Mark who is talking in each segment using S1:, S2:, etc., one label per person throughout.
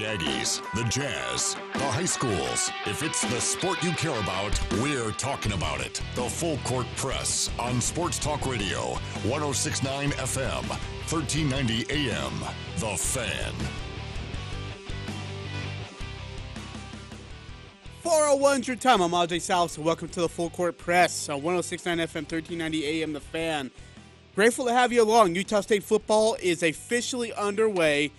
S1: the Aggies, the Jazz, the high schools. If it's the sport you care about, we're talking about it. The Full Court Press on Sports Talk Radio, 1069 FM, 1390 AM. The Fan.
S2: 401 your time. I'm AJ South. Welcome to the Full Court Press on 1069 FM, 1390 AM. The Fan. Grateful to have you along. Utah State football is officially underway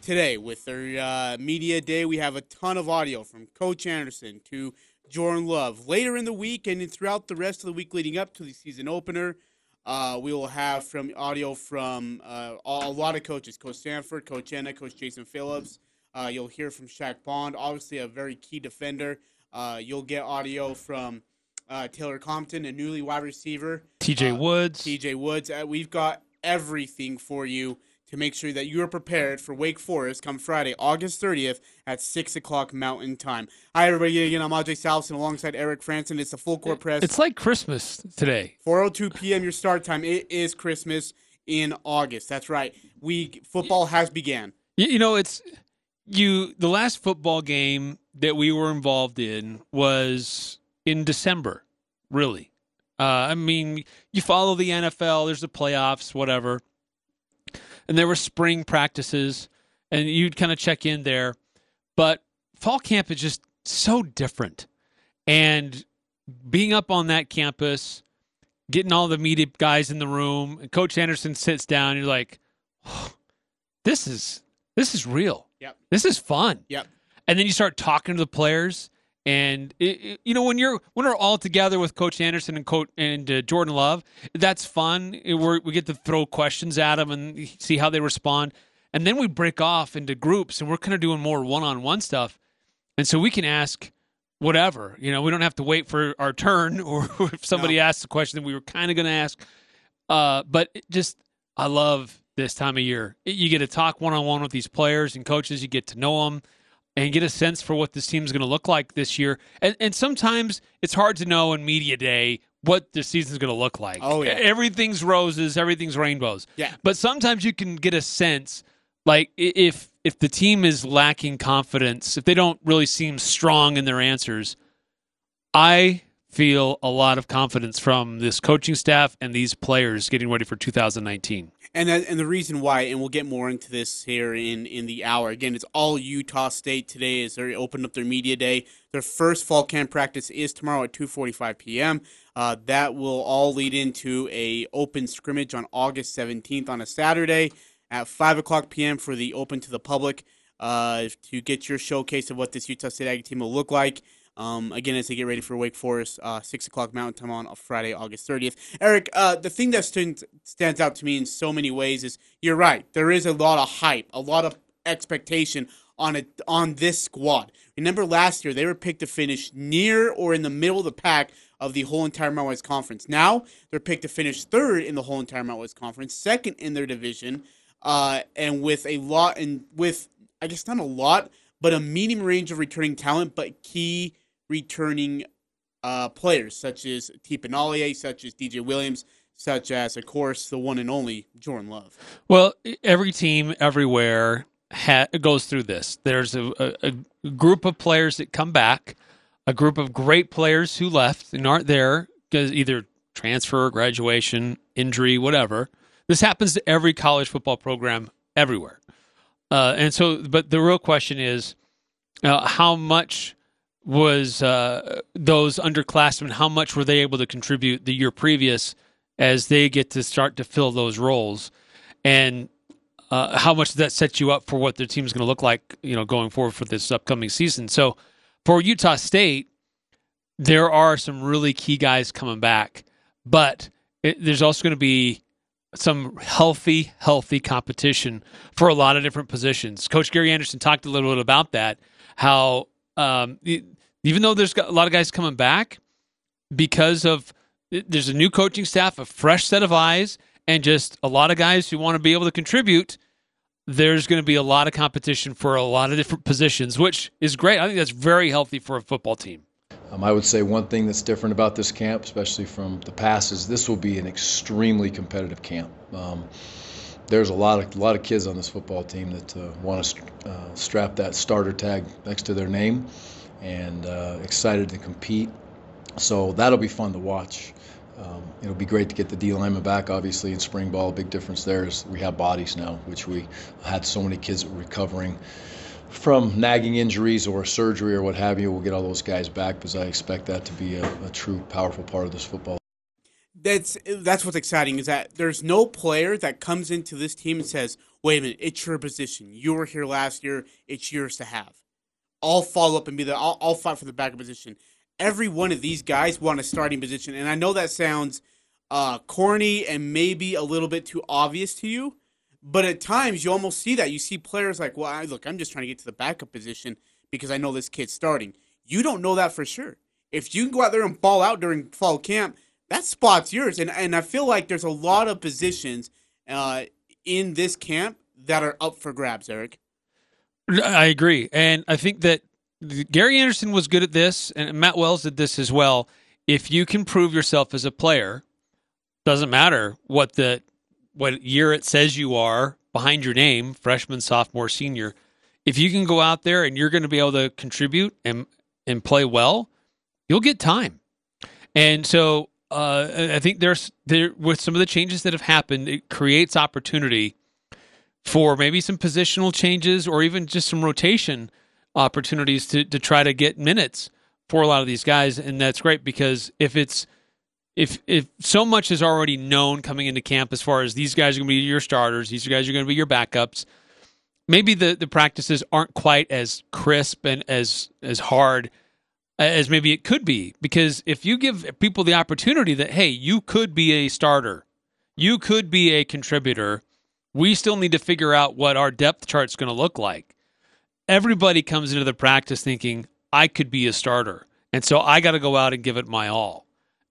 S2: today with their uh, media day. We have a ton of audio from Coach Anderson to Jordan Love. Later in the week and throughout the rest of the week leading up to the season opener, uh, we will have from audio from uh, a lot of coaches: Coach Sanford, Coach Ena, Coach Jason Phillips. Uh, you'll hear from Shaq Bond, obviously a very key defender. Uh, you'll get audio from uh, Taylor Compton, a newly wide receiver.
S3: TJ Woods.
S2: TJ Woods. Uh, we've got everything for you to make sure that you are prepared for Wake Forest come Friday, August 30th at 6 o'clock Mountain Time. Hi, everybody. Again, I'm Ajay Salvesen alongside Eric Frandsen. It's the full court press.
S3: It's like Christmas today.
S2: 4:02 p.m. your start time. It is Christmas in August. That's right. We football has began.
S3: You, you know, it's you. The last football game that we were involved in was in December. Really, uh, I mean, you follow the NFL. There's the playoffs, whatever, and there were spring practices, and you'd kind of check in there. But fall camp is just so different, and being up on that campus, getting all the media guys in the room, and Coach Anderson sits down. You're like, oh, this is this is real.
S2: Yep.
S3: This is fun.
S2: Yep.
S3: And then you start talking to the players, and it, it- you know when you're when we're all together with Coach Anderson and Coach and uh, Jordan Love, that's fun. We're, we get to throw questions at them and see how they respond, and then we break off into groups, and we're kind of doing more one-on-one stuff, and so we can ask whatever. You know, we don't have to wait for our turn, or if somebody
S2: No.
S3: asks a question that we were kind of going to ask. Uh, but just I love this time of year. You get to talk one on one with these players and coaches. You get to know them and get a sense for what this team's going to look like this year. And and sometimes it's hard to know in media day what the season's going to look like.
S2: Oh, yeah.
S3: everything's roses, everything's rainbows.
S2: Yeah.
S3: But sometimes you can get a sense, like if if the team is lacking confidence, if they don't really seem strong in their answers, I feel a lot of confidence from this coaching staff and these players getting ready for 2019.
S2: And and the reason why, and we'll get more into this here in, in the hour. Again, it's all Utah State today as they opened up their media day. Their first fall camp practice is tomorrow at 2:45 p.m. Uh, that will all lead into a open scrimmage on August 17th on a Saturday at 5 o'clock p.m. for the open to the public uh, to get your showcase of what this Utah State Aggie team will look like. Um, again, as they get ready for Wake Forest, uh, six o'clock Mountain Time on Friday, August thirtieth. Eric, uh, the thing that stands stands out to me in so many ways is you're right. There is a lot of hype, a lot of expectation on it on this squad. Remember last year they were picked to finish near or in the middle of the pack of the whole entire Mountain West Conference. Now they're picked to finish third in the whole entire Mountain West Conference, second in their division, uh, and with a lot and with I guess not a lot, but a medium range of returning talent, but key returning uh, players such as Tipa Galeai, such as DJ Williams, such as, of course, the one and only Jordan Love.
S3: Well, every team everywhere ha- goes through this. There's a, a, a group of players that come back, a group of great players who left and aren't there because either transfer, graduation, injury, whatever. This happens to every college football program everywhere. Uh, and so, but the real question is uh, how much was uh, those underclassmen, how much were they able to contribute the year previous as they get to start to fill those roles? And uh, how much does that set you up for what their team's going to look like, you know, going forward for this upcoming season? So for Utah State, there are some really key guys coming back, but it, there's also going to be some healthy, healthy competition for a lot of different positions. Coach Gary Anderson talked a little bit about that. How um, even though there's a lot of guys coming back, because of there's a new coaching staff, a fresh set of eyes, and just a lot of guys who want to be able to contribute. There's going to be a lot of competition for a lot of different positions, which is great. I think that's very healthy for a football team.
S4: Um, I would say one thing that's different about this camp, especially from the past, is this will be an extremely competitive camp. Um, there's a lot of a lot of kids on this football team that uh, want to uh, strap that starter tag next to their name, and uh, excited to compete. So that'll be fun to watch. Um, it'll be great to get the D lineman back, obviously, in spring ball. A big difference there is we have bodies now, which we had so many kids recovering from nagging injuries or surgery or what have you. We'll get all those guys back because I expect that to be a, a true, powerful part of this football.
S2: That's that's what's exciting is that there's no player that comes into this team and says, "Wait a minute, it's your position. You were here last year. It's yours to have." I'll follow up and be the. I'll, I'll fight for the backup position every one of these guys want a starting position. And I know that sounds uh, corny and maybe a little bit too obvious to you, but at times you almost see that. You see players like, well, I, look, I'm just trying to get to the backup position because I know this kid's starting. You don't know that for sure. If you can go out there and ball out during fall camp, that spot's yours. And, and I feel like there's a lot of positions uh, in this camp that are up for grabs, Eric.
S3: I agree. And I think that Gary Anderson was good at this, and Matt Wells did this as well. If you can prove yourself as a player, doesn't matter what the what year it says you are behind your name, freshman, sophomore, senior. If you can go out there and you're going to be able to contribute and and play well, you'll get time. And so uh, I think there's there with some of the changes that have happened, it creates opportunity for maybe some positional changes or even just some rotation opportunities to to try to get minutes for a lot of these guys, and that's great because if it's if if so much is already known coming into camp as far as these guys are going to be your starters, these guys are going to be your backups. Maybe the the practices aren't quite as crisp and as as hard as maybe it could be because if you give people the opportunity that hey, you could be a starter, you could be a contributor. We still need to figure out what our depth chart's going to look like everybody comes into the practice thinking I could be a starter. And so I got to go out and give it my all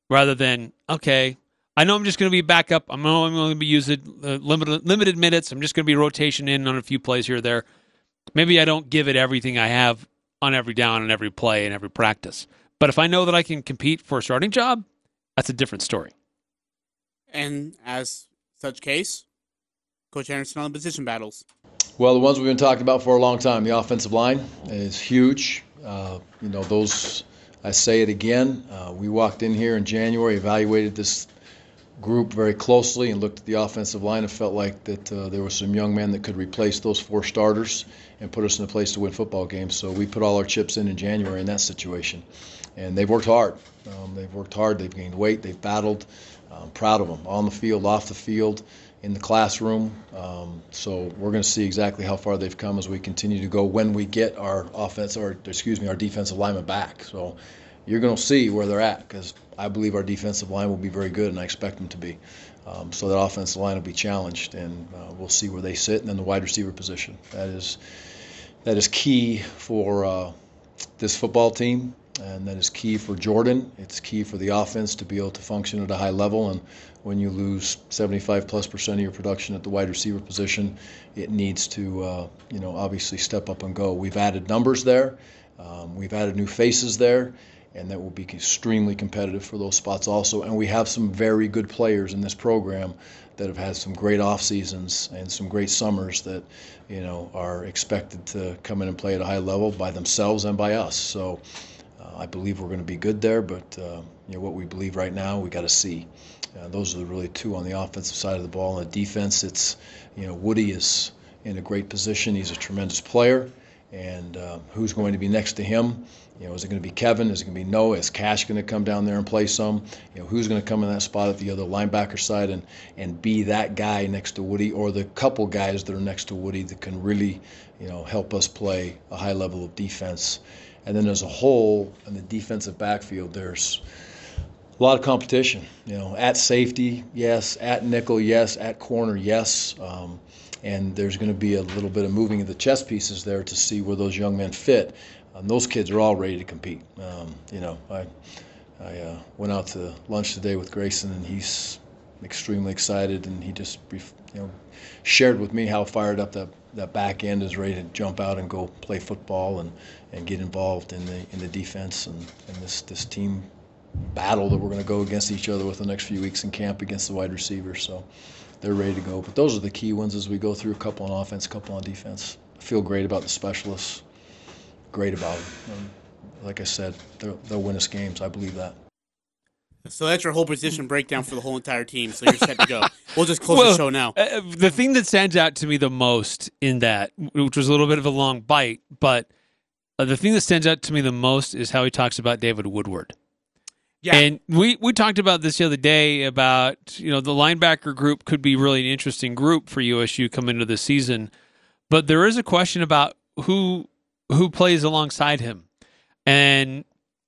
S3: rather than, okay, I know I'm just going to be backup. I know I'm going to be using uh, limited, limited minutes. I'm just going to be rotation in on a few plays here or there. Maybe I don't give it everything I have on every down and every play and every practice. But if I know that I can compete for a starting job, that's a different story.
S2: And as such case, Coach Anderson on the position battles.
S4: Well, the ones we've been talking about for a long time, the offensive line is huge. Uh, you know, those, I say it again, uh, we walked in here in January, evaluated this group very closely and looked at the offensive line and felt like that uh, there were some young men that could replace those four starters and put us in a place to win football games. So we put all our chips in in January in that situation. And they've worked hard. Um, they've worked hard. They've gained weight. They've battled. I'm proud of them on the field, off the field in the classroom. Um, so we're going to see exactly how far they've come as we continue to go when we get our offense or excuse me our defensive lineman back. So you're going to see where they're at because I believe our defensive line will be very good and I expect them to be. Um, so that offensive line will be challenged and uh, we'll see where they sit and then the wide receiver position. That is that is key for uh, this football team and that is key for Jordan. It's key for the offense to be able to function at a high level. And when you lose 75 plus percent of your production at the wide receiver position, it needs to, uh, you know, obviously step up and go. We've added numbers there. Um, we've added new faces there, and that will be extremely competitive for those spots also. And we have some very good players in this program that have had some great off seasons and some great summers that, you know, are expected to come in and play at a high level by themselves and by us. So I believe we're going to be good there, but uh, you know what we believe right now, we got to see. Uh, those are the really two on the offensive side of the ball. On the defense, it's you know Woody is in a great position. He's a tremendous player, and uh, who's going to be next to him? You know, is it going to be Kevin? Is it going to be Noah? Is Cash going to come down there and play some? You know, who's going to come in that spot at the other linebacker side and and be that guy next to Woody, or the couple guys that are next to Woody that can really, you know, help us play a high level of defense and then as a whole, in the defensive backfield, there's a lot of competition. You know, at safety, yes. At nickel, yes. At corner, yes. Um, and there's going to be a little bit of moving of the chess pieces there to see where those young men fit. Um, those kids are all ready to compete. Um, you know, I I uh, went out to lunch today with Grayson, and he's extremely excited, and he just you know shared with me how fired up that that back end is ready to jump out and go play football and, and get involved in the in the defense and, and this this team battle that we're going to go against each other with the next few weeks in camp against the wide receivers. So they're ready to go. But those are the key ones as we go through a couple on offense, a couple on defense. I feel great about the specialists. Great about them. like I said, they'll win us games. I believe that.
S2: So that's your whole position breakdown for the whole entire team. So you're set to go. We'll just close well, the show now.
S3: Uh, the thing that stands out to me the most in that, which was a little bit of a long bite, but uh, the thing that stands out to me the most is how he talks about David Woodward. Yeah. And we, we talked about this the other day about, you know, the linebacker group could be really an interesting group for USU coming into the season. But there is a question about who who plays alongside him and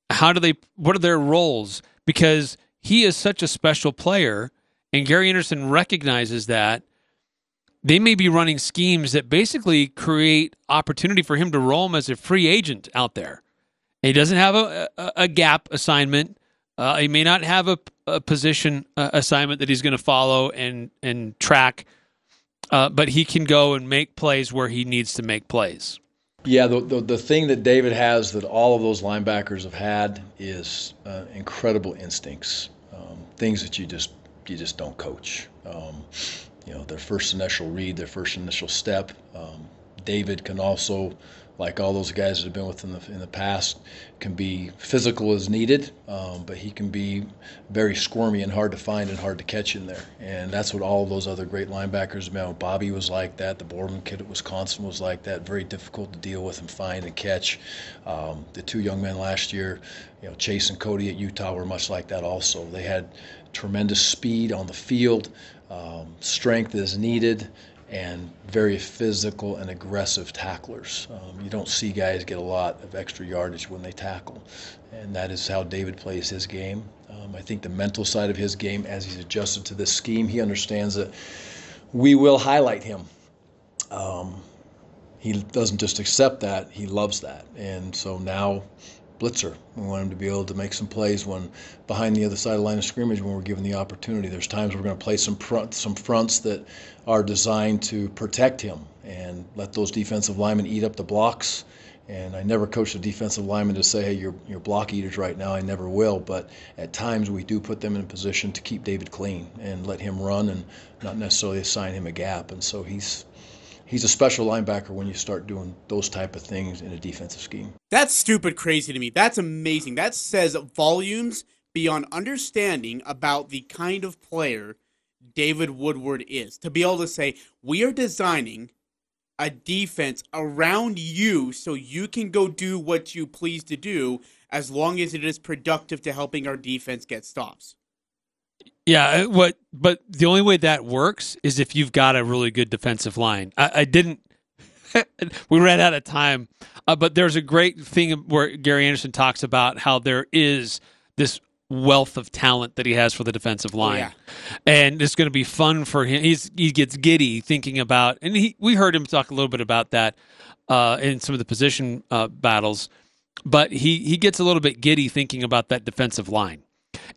S3: how do they what are their roles? Because he is such a special player and Gary Anderson recognizes that they may be running schemes that basically create opportunity for him to roam as a free agent out there. He doesn't have a, a, a gap assignment uh, he may not have a, a position uh, assignment that he's going to follow and and track, uh, but he can go and make plays where he needs to make plays.
S4: Yeah, the, the, the thing that David has that all of those linebackers have had is uh, incredible instincts, um, things that you just you just don't coach. Um, you know, their first initial read, their first initial step. Um, David can also like all those guys that have been with in the in the past, can be physical as needed, um, but he can be very squirmy and hard to find and hard to catch in there. And that's what all those other great linebackers have been. Bobby was like that. The Borland kid at Wisconsin was like that. Very difficult to deal with and find and catch. Um, the two young men last year, you know, Chase and Cody at Utah were much like that also. They had tremendous speed on the field, um, strength as needed and very physical and aggressive tacklers. Um, you don't see guys get a lot of extra yardage when they tackle, and that is how David plays his game. Um, I think the mental side of his game, as he's adjusted to this scheme, he understands that we will highlight him. Um, he doesn't just accept that; he loves that, and so now blitzer. We want him to be able to make some plays when behind the other side of the line of scrimmage when we're given the opportunity. There's times we're going to play some front, some fronts that are designed to protect him and let those defensive linemen eat up the blocks. And I never coach a defensive lineman to say, hey, you're, you're block eaters right now. I never will. But at times we do put them in a position to keep David clean and let him run and not necessarily assign him a gap. And so he's he's a special linebacker when you start doing those type of things in a defensive scheme.
S2: That's stupid crazy to me. That's amazing. That says volumes beyond understanding about the kind of player David Woodward is. To be able to say, we are designing a defense around you so you can go do what you please to do as long as it is productive to helping our defense get stops.
S3: Yeah, uh, what? But the only way that works is if you've got a really good defensive line. I, I didn't. we ran out of time, uh, but there's a great thing where Gary Anderson talks about how there is this wealth of talent that he has for the defensive line, oh, yeah. and it's going to be fun for him. He's he gets giddy thinking about, and he we heard him talk a little bit about that uh, in some of the position uh, battles, but he he gets a little bit giddy thinking about that defensive line,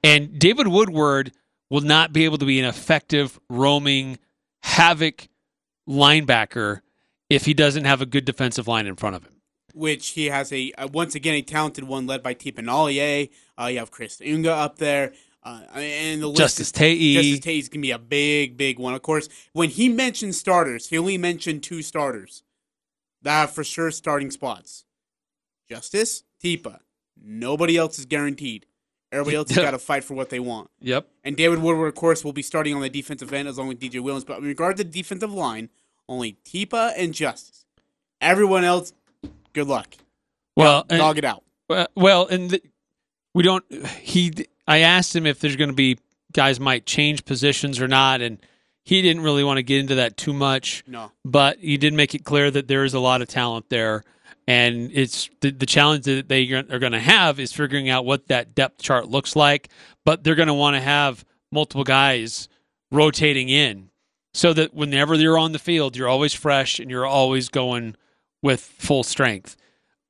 S3: and David Woodward will not be able to be an effective roaming havoc linebacker if he doesn't have a good defensive line in front of him.
S2: Which he has a uh, once again a talented one led by Tipa Galeai. Uh, you have Chris Unga up there. Uh, and the
S3: Justus Tavai.
S2: Justus Tavai is gonna be a big, big one. Of course, when he mentioned starters, he only mentioned two starters that for sure starting spots. Justus, Tipa. Nobody else is guaranteed. Everybody else has got to fight for what they want.
S3: Yep.
S2: And David Woodward, of course, will be starting on the defensive end as long as DJ Williams. But in regard to the defensive line, only Tipa and Justus. Everyone else, good luck.
S3: Well,
S2: dog, dog it out.
S3: Well, and the, we don't. He. I asked him if there's going to be guys might change positions or not, and he didn't really want to get into that too much.
S2: No.
S3: But he did make it clear that there is a lot of talent there and it's the, the challenge that they are going to have is figuring out what that depth chart looks like but they're going to want to have multiple guys rotating in so that whenever you're on the field you're always fresh and you're always going with full strength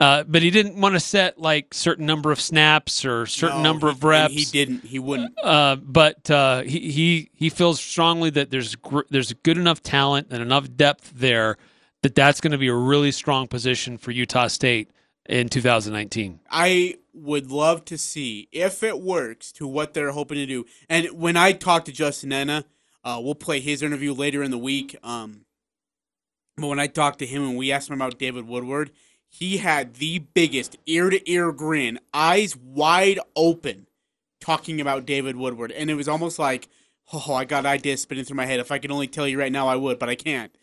S3: uh, but he didn't want to set like certain number of snaps or certain no, number of reps.
S2: He didn't. He wouldn't.
S3: Uh, but uh, he he he feels strongly that there's gr- there's good enough talent and enough depth there that that's going to be a really strong position for Utah State in 2019.
S2: I would love to see if it works to what they're hoping to do. And when I talk to Justin Ena, uh, we'll play his interview later in the week. Um, but when I talked to him and we asked him about David Woodward, he had the biggest ear to ear grin, eyes wide open, talking about David Woodward. And it was almost like, oh, I got ideas spinning through my head. If I could only tell you right now, I would, but I can't.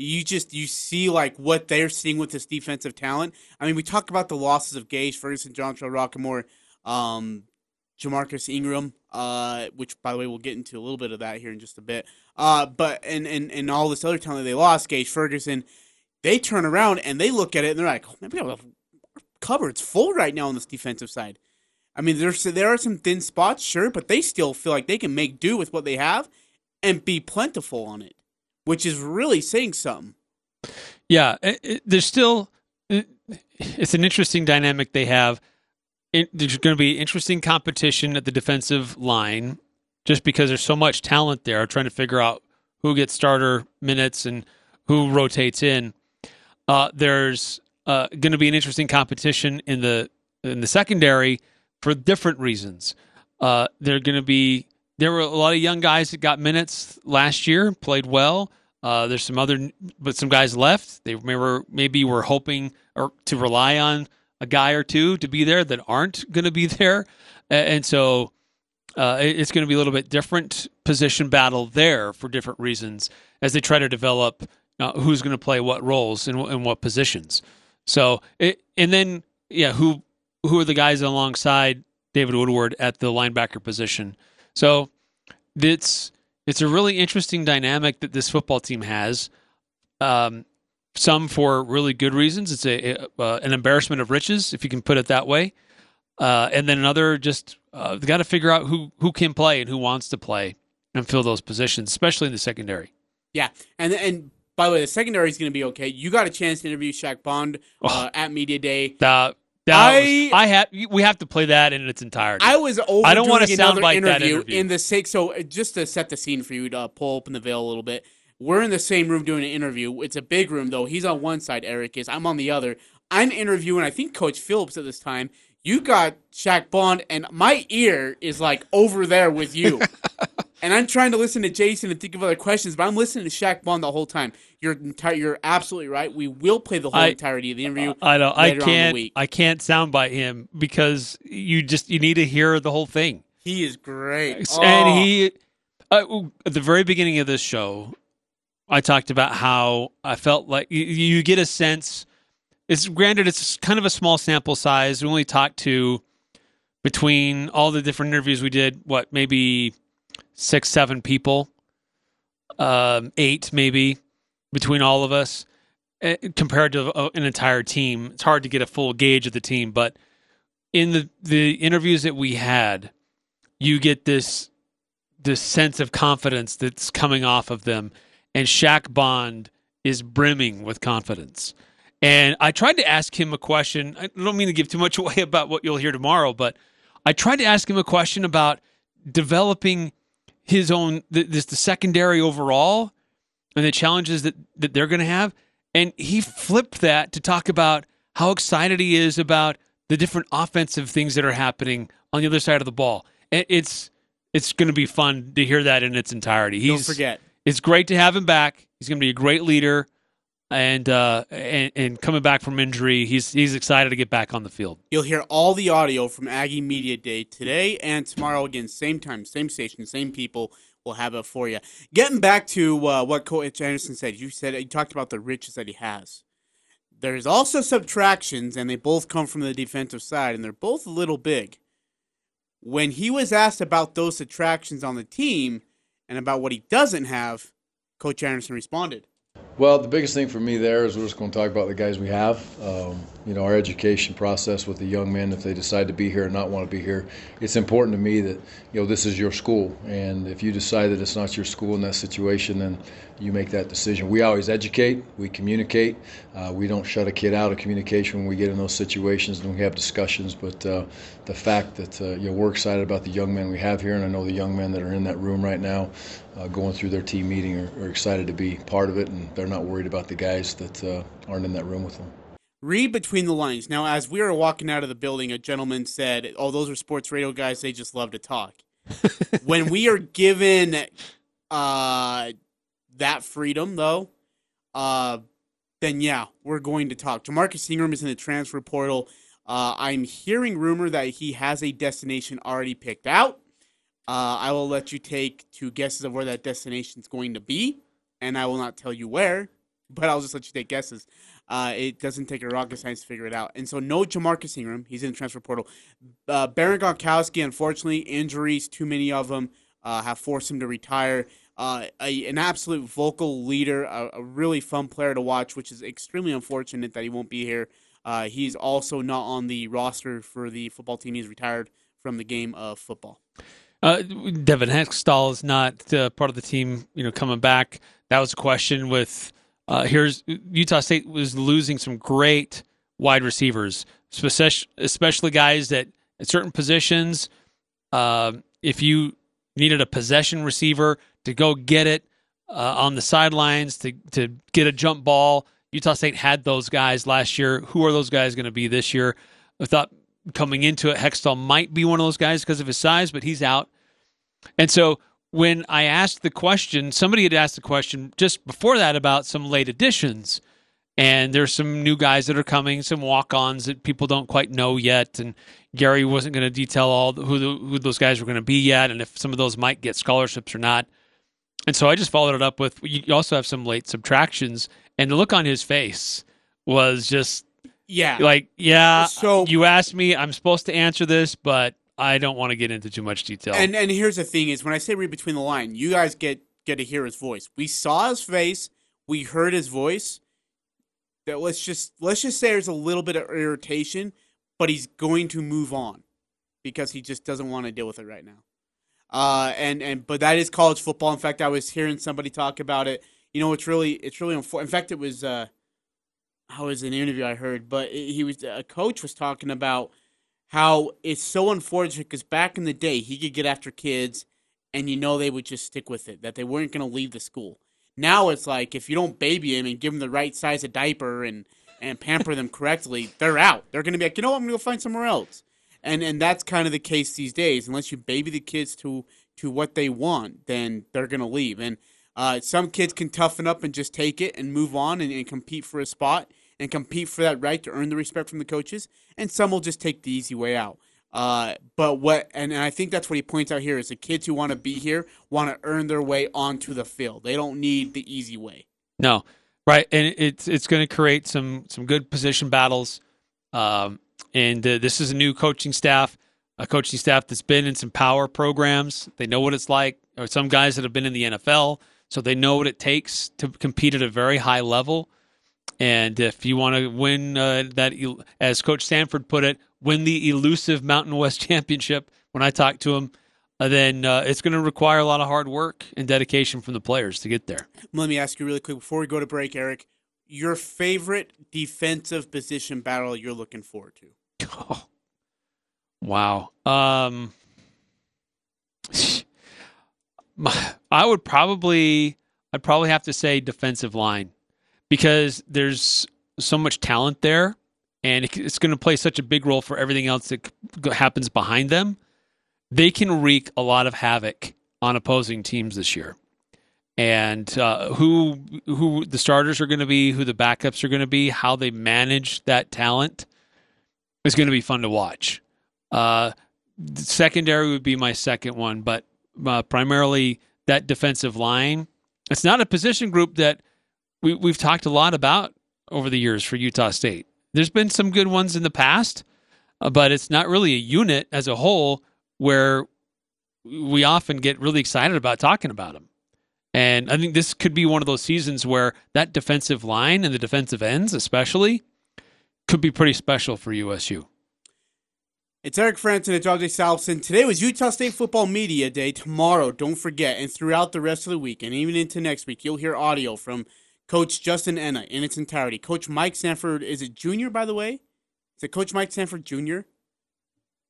S2: You just you see like what they're seeing with this defensive talent. I mean, we talk about the losses of Gaje, Ferguson, John Jontrell Rocquemore, um, Jamarcus Ingram, uh, which by the way we'll get into a little bit of that here in just a bit. Uh, but and, and and all this other talent they lost, Gaje Ferguson, they turn around and they look at it and they're like, oh, have our cupboard's full right now on this defensive side. I mean, there's there are some thin spots, sure, but they still feel like they can make do with what they have and be plentiful on it, which is really saying something.
S3: Yeah, it, it, there's still it, it's an interesting dynamic they have. there's going to be interesting competition at the defensive line, just because there's so much talent there, trying to figure out who gets starter minutes and who rotates in. Uh, there's uh, going to be an interesting competition in the in the secondary for different reasons. Uh, they're going to be there were a lot of young guys that got minutes last year, played well. Uh, there's some other, but some guys left. They were maybe were hoping or to rely on a guy or two to be there that aren't going to be there, and so uh, it's going to be a little bit different position battle there for different reasons as they try to develop uh, who's going to play what roles and, and what positions. So, it, and then yeah, who who are the guys alongside David Woodward at the linebacker position. So it's it's a really interesting dynamic that this football team has. Um, some for really good reasons. It's a, uh, an embarrassment of riches, if you can put it that way. Uh, and then another, just uh, got to figure out who who can play and who wants to play and fill those positions, especially in the secondary.
S2: Yeah, and and by the way, the secondary is going to be okay. You got a chance to interview Shaq Bond uh, oh, at media day.
S3: The I was, I have we have to play that in its entirety.
S2: I was over. I don't want to sound like interview that interview in the sake. So uh, just to set the scene for you to uh, pull open the veil a little bit, we're in the same room doing an interview. It's a big room though. He's on one side. Eric is. I'm on the other. I'm interviewing. I think Coach Phillips at this time. You got Shaq Bond, and my ear is like over there with you. and I'm trying to listen to Jason and think of other questions, but I'm listening to Shaq Bond the whole time. You're entire. You're absolutely right. We will play the whole I, entirety of the interview.
S3: I know. I can't. I can't soundbite him because you just you need to hear the whole thing.
S2: He is great,
S3: and oh. he uh, at the very beginning of this show, I talked about how I felt like you, you get a sense. It's granted, it's kind of a small sample size. We only talked to between all the different interviews we did. What maybe six, seven people, um, eight maybe between all of us uh, compared to an entire team. It's hard to get a full gauge of the team, but in the the interviews that we had, you get this this sense of confidence that's coming off of them, and Shaq Bond is brimming with confidence. And I tried to ask him a question. I don't mean to give too much away about what you'll hear tomorrow, but I tried to ask him a question about developing his own this the secondary overall and the challenges that, that they're going to have. And he flipped that to talk about how excited he is about the different offensive things that are happening on the other side of the ball. And it's it's going to be fun to hear that in its entirety.
S2: He's, Don't forget,
S3: it's great to have him back. He's going to be a great leader, and uh, and, and coming back from injury, he's he's excited to get back on the field.
S2: You'll hear all the audio from Aggie Media Day today and tomorrow again, same time, same station, same people we'll have it for you. Getting back to uh, what Coach Anderson said, you said you talked about the riches that he has. There's also subtractions, and they both come from the defensive side, and they're both a little big. When he was asked about those subtractions on the team and about what he doesn't have, Coach Anderson responded.
S4: Well, the biggest thing for me there is we're just going to talk about the guys we have. Um, you know, our education process with the young men, if they decide to be here and not want to be here, it's important to me that, you know, this is your school. And if you decide that it's not your school in that situation, then you make that decision. We always educate, we communicate. Uh, we don't shut a kid out of communication when we get in those situations and we have discussions. But uh, the fact that, uh, you know, we're excited about the young men we have here, and I know the young men that are in that room right now uh, going through their team meeting are, are, excited to be part of it, and they're not worried about the guys that uh, aren't in that room with them.
S2: read between the lines. Now, as we were walking out of the building, a gentleman said, "Oh, those are sports radio guys. They just love to talk." when we are given uh, that freedom, though, uh, then yeah, we're going to talk. Jamarcus Ingram is in the transfer portal. Uh, I'm hearing rumor that he has a destination already picked out. Uh, I will let you take two guesses of where that destination is going to be, and I will not tell you where, but I'll just let you take guesses. Uh, it doesn't take a rocket science to figure it out. And so, no Jamarcus Ingram. He's in the transfer portal. Uh, Baron Gajkowski, unfortunately, injuries, too many of them, uh, have forced him to retire. Uh, a, an absolute vocal leader, a, a, really fun player to watch, which is extremely unfortunate that he won't be here. Uh, he's also not on the roster for the football team. He's retired from the game of football.
S3: Uh, Devin Hextall is not uh, part of the team, you know, coming back. That was a question with uh, here's Utah State was losing some great wide receivers, especially guys that at certain positions, uh, if you needed a possession receiver to go get it uh, on the sidelines to to get a jump ball, Utah State had those guys last year. Who are those guys going to be this year? I thought coming into it, Hextall might be one of those guys because of his size, but he's out. And so when I asked the question, somebody had asked the question just before that about some late additions. And there's some new guys that are coming, some walk-ons that people don't quite know yet. And Gary wasn't going to detail all who the, who those guys were going to be yet, and if some of those might get scholarships or not. And so I just followed it up with you also have some late subtractions, and the look on his face was just
S2: yeah,
S3: like yeah. So you asked me, I'm supposed to answer this, but I don't want to get into too much detail.
S2: And and here's the thing: is when I say read between the line, you guys get get to hear his voice. We saw his face, we heard his voice. That let's just let's just say there's a little bit of irritation, but he's going to move on because he just doesn't want to deal with it right now. Uh, and and but that is college football. In fact, I was hearing somebody talk about it. You know, it's really it's really unfortunate. In fact, it was uh, how was an interview I heard, but he was a coach was talking about how it's so unfortunate because back in the day he could get after kids and you know they would just stick with it that they weren't going to leave the school. Now it's like if you don't baby them and give them the right size of diaper and and pamper them correctly they're out. They're going to be like you know what? I'm going to go find somewhere else. And and that's kind of the case these days. Unless you baby the kids to to what they want then they're going to leave. And uh, some kids can toughen up and just take it and move on and, and compete for a spot and compete for that right to earn the respect from the coaches, and some will just take the easy way out. Uh, but what, and, and I think that's what he points out here is the kids who want to be here want to earn their way onto the field. They don't need the easy way.
S3: No, right, and it's it's going to create some some good position battles. Um, and uh, this is a new coaching staff, a coaching staff that's been in some power programs. They know what it's like. Or some guys that have been in the NFL, so they know what it takes to compete at a very high level. And if you want to win uh, that, as Coach Sanford put it, win the elusive Mountain West Championship, when I talked to him, uh, then uh, it's going to require a lot of hard work and dedication from the players to get there.
S2: Let me ask you really quick before we go to break, Eric. Your favorite defensive position battle you're looking forward to? Oh,
S3: wow. Um, I would probably, I'd probably have to say defensive line because there's so much talent there and it's going to play such a big role for everything else that happens behind them. They can wreak a lot of havoc on opposing teams this year. And uh, who who the starters are going to be, who the backups are going to be, how they manage that talent is going to be fun to watch. Uh, secondary would be my second one, but uh, primarily that defensive line. It's not a position group that we, we've talked a lot about over the years for Utah State. There's been some good ones in the past, uh, but it's not really a unit as a whole where we often get really excited about talking about them. And I think this could be one of those seasons where that defensive line and the defensive ends, especially, could be pretty special for USU.
S2: It's Eric Frandsen and John J. Salvesen. Today was Utah State Football Media Day. Tomorrow, don't forget, and throughout the rest of the week, and even into next week, you'll hear audio from Coach Justin Ena in its entirety. Coach Mike Sanford, is it junior, by the way? Is it Coach Mike Sanford Jr.?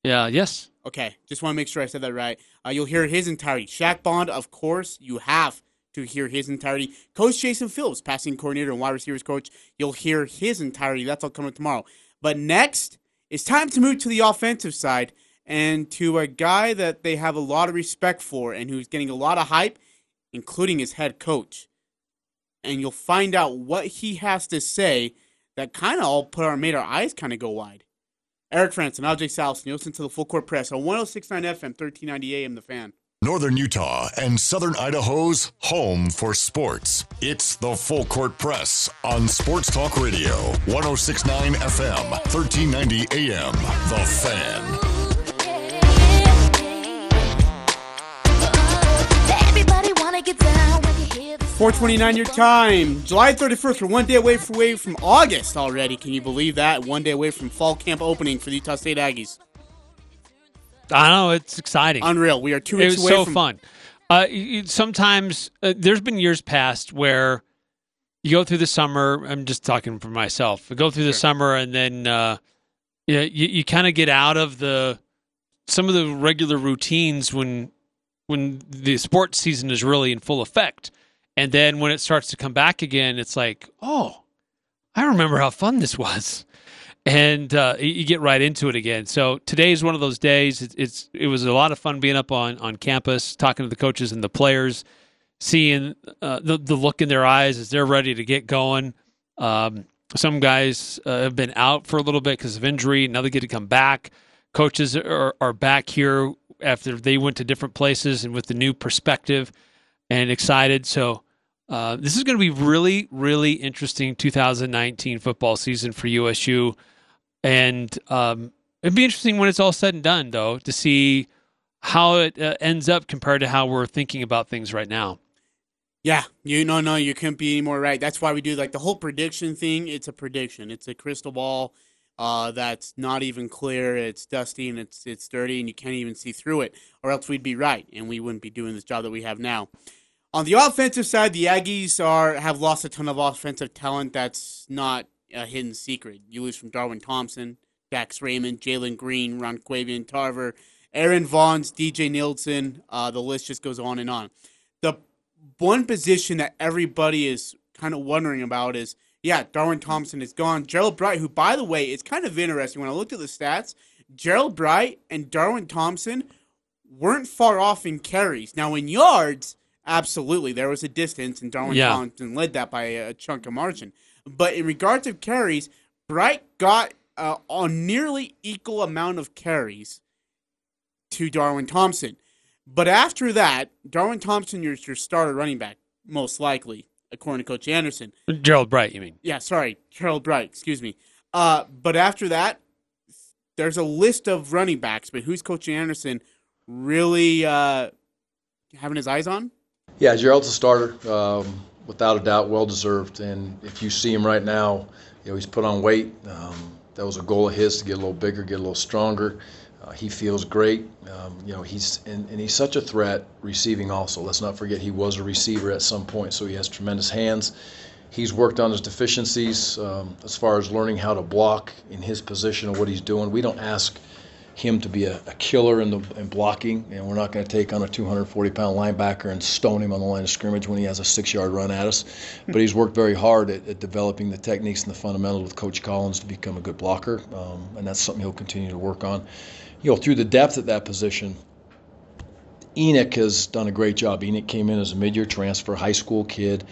S3: Yeah, yes.
S2: Okay, just want to make sure I said that right. Uh, you'll hear his entirety. Shaq Bond, of course, you have to hear his entirety. Coach Jason Phillips, passing coordinator and wide receivers coach, you'll hear his entirety. That's all coming tomorrow. But next, it's time to move to the offensive side and to a guy that they have a lot of respect for and who's getting a lot of hype, including his head coach. And you'll find out what he has to say that kind of all put our made our eyes kind of go wide. Eric Frandsen, Ajay Salvesen, you listen to the Full Court Press on 1069 FM, 1390 AM, The Fan.
S1: Northern Utah and Southern Idaho's home for sports. It's the Full Court Press on Sports Talk Radio, 1069 FM, 1390 AM. The Fan.
S2: 429 your time. July 31st. We're one day away from, away from August already. Can you believe that? One day away from fall camp opening for the Utah State Aggies.
S3: I know. It's exciting.
S2: Unreal. We are two
S3: it
S2: weeks
S3: was
S2: away
S3: so
S2: from
S3: fun. Uh, sometimes uh, there's been years past where you go through the summer. I'm just talking for myself. I go through the
S2: Sure.
S3: summer and then uh, you you, you kind of get out of the some of the regular routines when when the sports season is really in full effect, and then when it starts to come back again, it's like, oh, I remember how fun this was. And uh, you- get right into it again. So today is one of those days. It's, it's it was a lot of fun being up on on campus, talking to the coaches and the players, seeing uh, the the look in their eyes as they're ready to get going. Um, some guys uh, have been out for a little bit because of injury. Now they get to come back. Coaches are, are back here after they went to different places and with the new perspective and excited. So uh, this is going to be really, really interesting 2019 football season for USU. And um, it'd be interesting when it's all said and done, though, to see how it uh, ends up compared to how we're thinking about things right now.
S2: Yeah, you no no, you couldn't be any more right. That's why we do like the whole prediction thing. It's a prediction. It's a crystal ball uh, that's not even clear. It's dusty and it's it's dirty, and you can't even see through it, or else we'd be right, and we wouldn't be doing this job that we have now. On the offensive side, the Aggies are have lost a ton of offensive talent. That's not a hidden secret. You lose from Darwin Thompson, Dax Raymond, Jalen Greene, Ron Quavian Tarver, Aaren Vaughns, DJ Nelson. Uh, the list just goes on and on. The one position that everybody is kind of wondering about is yeah, Darwin Thompson is gone. Gerald Bright, who by the way is kind of interesting when I looked at the stats, Gerald Bright and Darwin Thompson weren't far off in carries. Now in yards, absolutely there was a distance, and Darwin
S3: Yeah.
S2: Thompson led that by a, a chunk of margin. But in regards of carries, Bright got uh, a nearly equal amount of carries to Darwin Thompson. But after that, Darwin Thompson, your your starter running back, most likely, according to Coach Anderson.
S3: Gerald Bright, you mean?
S2: Yeah, sorry, Gerald Bright, excuse me. Uh, but after that, there's a list of running backs, but who's Coach Anderson really uh, having his eyes on?
S4: Yeah, Gerald's a starter, um, without a doubt, well deserved. And if you see him right now, you know he's put on weight. Um, that was a goal of his to get a little bigger, get a little stronger. Uh, he feels great. Um, you know he's and, and he's such a threat receiving. Also, let's not forget he was a receiver at some point, so he has tremendous hands. He's worked on his deficiencies um, as far as learning how to block in his position and what he's doing. We don't ask him to be a, a killer in the in blocking, and we're not going to take on a 240-pound linebacker and stone him on the line of scrimmage when he has a six-yard run at us. But he's worked very hard at, at developing the techniques and the fundamentals with Coach Collins to become a good blocker, um, and that's something he'll continue to work on. You know, through the depth at that position, Enoch has done a great job. Enoch came in as a mid-year transfer, high school kid.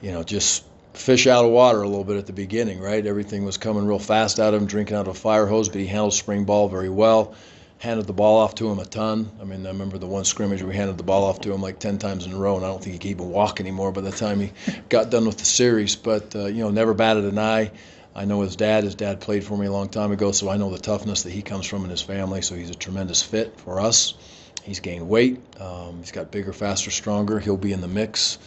S4: You know, just fish out of water a little bit at the beginning, right? Everything was coming real fast out of him, drinking out of a fire hose, but he handled spring ball very well. Handed the ball off to him a ton. I mean, I remember the one scrimmage we handed the ball off to him like 10 times in a row, and I don't think he could even walk anymore by the time he got done with the series. But, uh, you know, never batted an eye. I know his dad. His dad played for me a long time ago, so I know the toughness that he comes from in his family. So he's a tremendous fit for us. He's gained weight. Um, he's got bigger, faster, stronger. He'll be in the mix,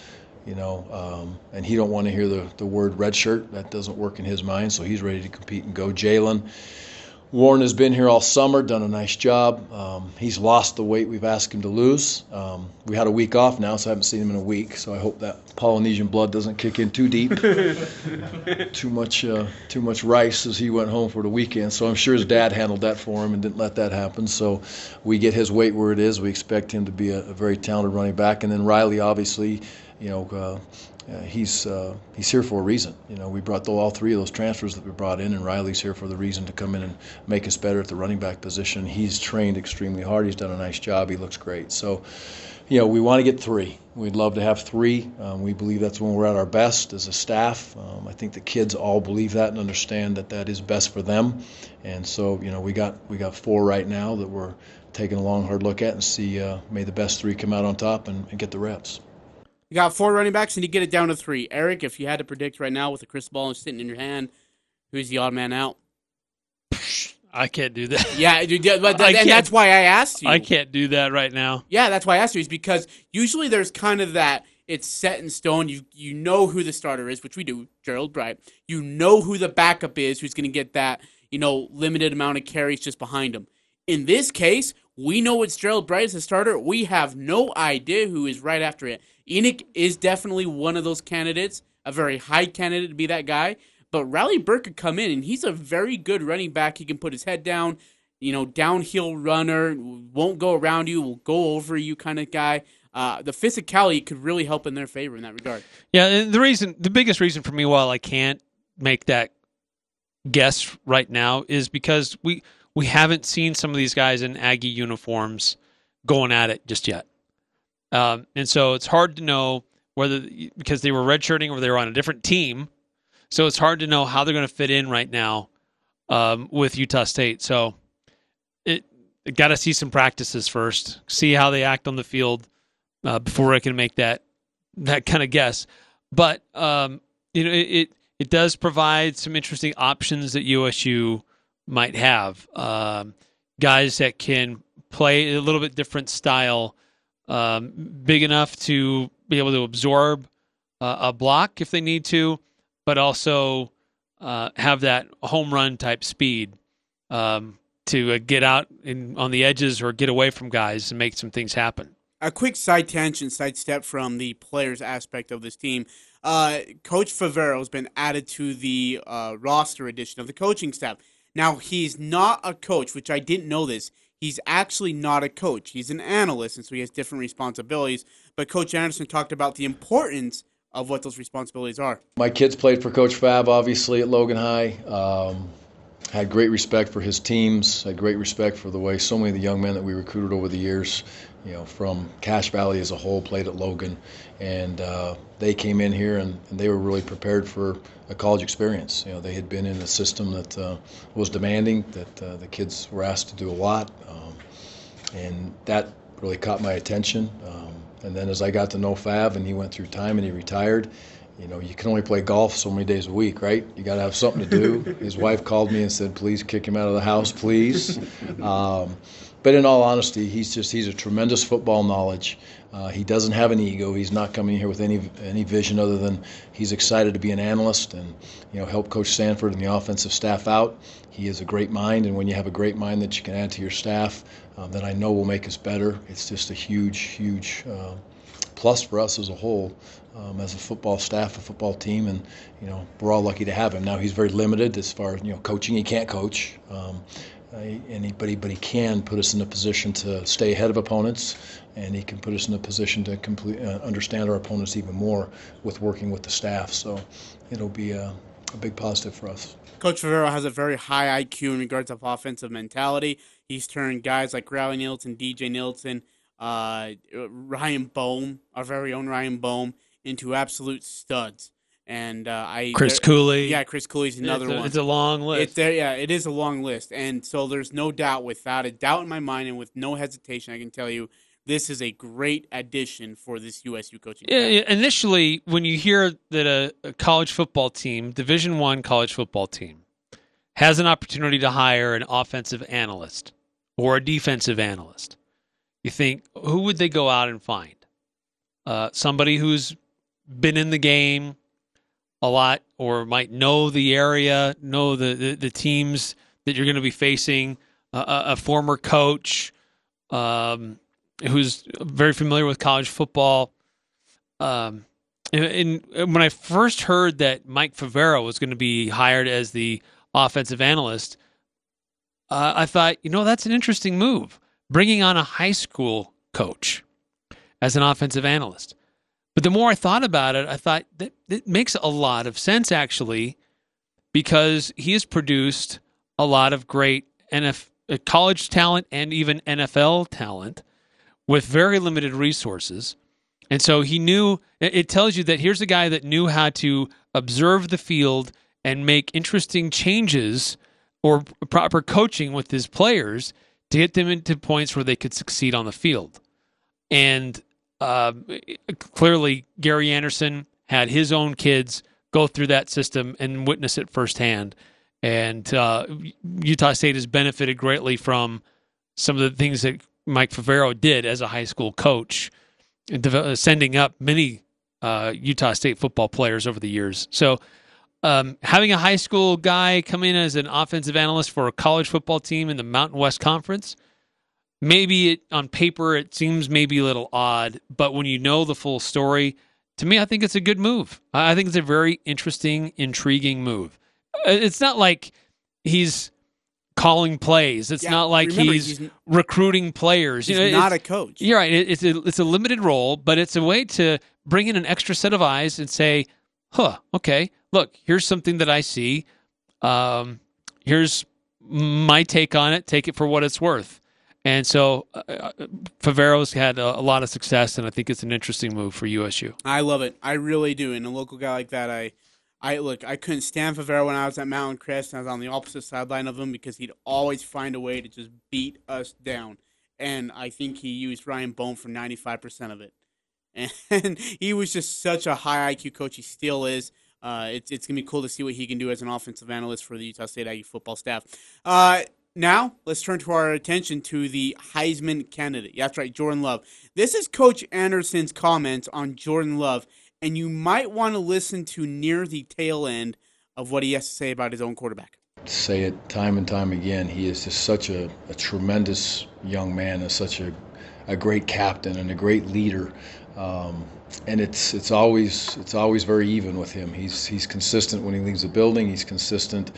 S4: you know. Um, and he don't want to hear the, the word red shirt. That doesn't work in his mind. So he's ready to compete and go. Jaylen Warren has been here all summer, done a nice job. Um, he's lost the weight we've asked him to lose. Um, we had a week off now, so I haven't seen him in a week. So I hope that Polynesian blood doesn't kick in too deep. too much, uh, too much rice as he went home for the weekend. So I'm sure his dad handled that for him and didn't let that happen. So we get his weight where it is. We expect him to be a, a very talented running back. And then Riley, obviously, you know, uh, uh, he's uh, he's here for a reason. You know, we brought the, all three of those transfers that we brought in, and Riley's here for the reason to come in and make us better at the running back position. He's trained extremely hard. He's done a nice job. He looks great. So, you know, we want to get three. We'd love to have three. Um, we believe that's when we're at our best as a staff. Um, I think the kids all believe that and understand that that is best for them. And so, you know, we got we got four right now that we're taking a long, hard look at and see. Uh, may the best three come out on top and, and get the reps.
S2: You got four running backs, and you get it down to three. Eric, if you had to predict right now with the crystal ball sitting in your hand, who's the odd man out?
S3: I can't do that.
S2: Yeah, dude, but
S3: I
S2: and that's why I asked you.
S3: I can't do that right now.
S2: Yeah, that's why I asked you is because usually there's kind of that it's set in stone. You you know who the starter is, which we do, Gerald Bright. You know who the backup is, who's going to get that you know limited amount of carries just behind him. In this case, we know it's Gerald Bright as the starter. We have no idea who is right after it. Enoch is definitely one of those candidates, a very high candidate to be that guy. But Riley Burke could come in, and he's a very good running back. He can put his head down, you know, downhill runner, won't go around you, will go over you kind of guy. Uh, the physicality could really help in their favor in that regard.
S3: Yeah, the reason, the biggest reason for me, while I can't make that guess right now, is because we we haven't seen some of these guys in Aggie uniforms going at it just yet, um, and so it's hard to know whether because they were redshirting or they were on a different team, so it's hard to know how they're going to fit in right now um, with Utah State. So it got to see some practices first, see how they act on the field uh, before I can make that that kind of guess. But um, you know, it, it it does provide some interesting options that USU might have. Um, guys that can play a little bit different style, um, big enough to be able to absorb uh, a block if they need to, but also uh, have that home run type speed um, to uh, get out in, on the edges or get away from guys and make some things happen.
S2: A quick side tangent, side step from the players aspect of this team. Uh, Coach Favero has been added to the uh, roster edition of the coaching staff. Now he's not a coach, which I didn't know this. He's actually not a coach. He's an analyst, and so he has different responsibilities. But Coach Anderson talked about the importance of what those responsibilities are.
S4: My kids played for Coach Fab, obviously, at Logan High. Um, had great respect for his teams, had great respect for the way so many of the young men that we recruited over the years, you know, from Cache Valley as a whole, played at Logan. And uh, they came in here and, and they were really prepared for a college experience. You know, they had been in a system that uh, was demanding, that uh, the kids were asked to do a lot. Um, and that really caught my attention. Um, and then as I got to know Fab and he went through time and he retired, you know, you can only play golf so many days a week, right? You got to have something to do. His wife called me and said, "Please kick him out of the house, please." Um, but in all honesty, he's just he's a tremendous football knowledge. Uh, he doesn't have an ego. He's not coming here with any any vision other than he's excited to be an analyst and you know help Coach Sanford and the offensive staff out. He is a great mind, and when you have a great mind that you can add to your staff, uh, that I know will make us better. It's just a huge, huge. Uh, plus for us as a whole, um, as a football staff, a football team, and you know we're all lucky to have him. Now he's very limited as far as you know coaching. He can't coach, um, he, but he can put us in a position to stay ahead of opponents, and he can put us in a position to complete uh, understand our opponents even more with working with the staff. So it'll be a, a big positive for us.
S2: Coach Favero has a very high IQ in regards of offensive mentality. He's turned guys like Riley Nelson, DJ Nelson, uh, Ryan Bohm, our very own Ryan Bohm, into absolute studs. And uh, I
S3: Chris Cooley.
S2: yeah, Chris Cooley's another
S3: it's a,
S2: one.
S3: It's a long list.
S2: It's there, yeah, it is a long list, and so there's no doubt, without a doubt in my mind, and with no hesitation, I can tell you this is a great addition for this USU coaching.
S3: Yeah, yeah, initially, when you hear that a, a college football team, Division One college football team, has an opportunity to hire an offensive analyst or a defensive analyst, you think who would they go out and find? Uh, somebody who's been in the game a lot, or might know the area, know the the, the teams that you're going to be facing. Uh, a, former coach. Um, who's very familiar with college football. Um, and, and when I first heard that Mike Favero was going to be hired as the offensive analyst, uh, I thought, you know, that's an interesting move, bringing on a high school coach as an offensive analyst. But the more I thought about it, I thought that it makes a lot of sense actually, because he has produced a lot of great NF uh, college talent and even NFL talent with very limited resources. And so he knew it tells you that here's a guy that knew how to observe the field and make interesting changes or proper coaching with his players to get them into points where they could succeed on the field. And uh, clearly, Gary Anderson had his own kids go through that system and witness it firsthand. And uh, Utah State has benefited greatly from some of the things that Mike Favero did as a high school coach, sending up many uh, Utah State football players over the years. So, um, having a high school guy come in as an offensive analyst for a college football team in the Mountain West Conference, maybe it, on paper it seems maybe a little odd, but when you know the full story, to me, I think it's a good move. I think it's a very interesting, intriguing move. Uh, It's not like he's calling plays. It's
S2: Yeah,
S3: not like
S2: remember,
S3: he's,
S2: he's-
S3: recruiting players.
S2: He's
S3: You know,
S2: not a coach.
S3: You're right. It's a it's a limited role, but it's a way to bring in an extra set of eyes and say, "Huh, okay, look, here's something that I see. Um, here's my take on it. Take it for what it's worth." And so, uh, Favero's had a, a lot of success, and I think it's an interesting move for USU.
S2: I love it. I really do. And a local guy like that, I, I look. I couldn't stand Favero when I was at Mountain Crest. And I was on the opposite sideline of him because he'd always find a way to just beat us down. And I think he used Ryan Bone for ninety five percent of it. And he was just such a high IQ coach. He still is. Uh, it's it's gonna be cool to see what he can do as an offensive analyst for the Utah State Aggie football staff. Uh, now let's turn to our attention to the Heisman candidate. That's right, Jordan Love. This is Coach Anderson's comments on Jordan Love, and you might want to listen to near the tail end of what he has to say about his own quarterback.
S4: say it time and time again. He is just such a, a tremendous young man and such a, a great captain and a great leader. Um, and it's it's always it's always very even with him. He's he's consistent when he leaves the building. He's consistent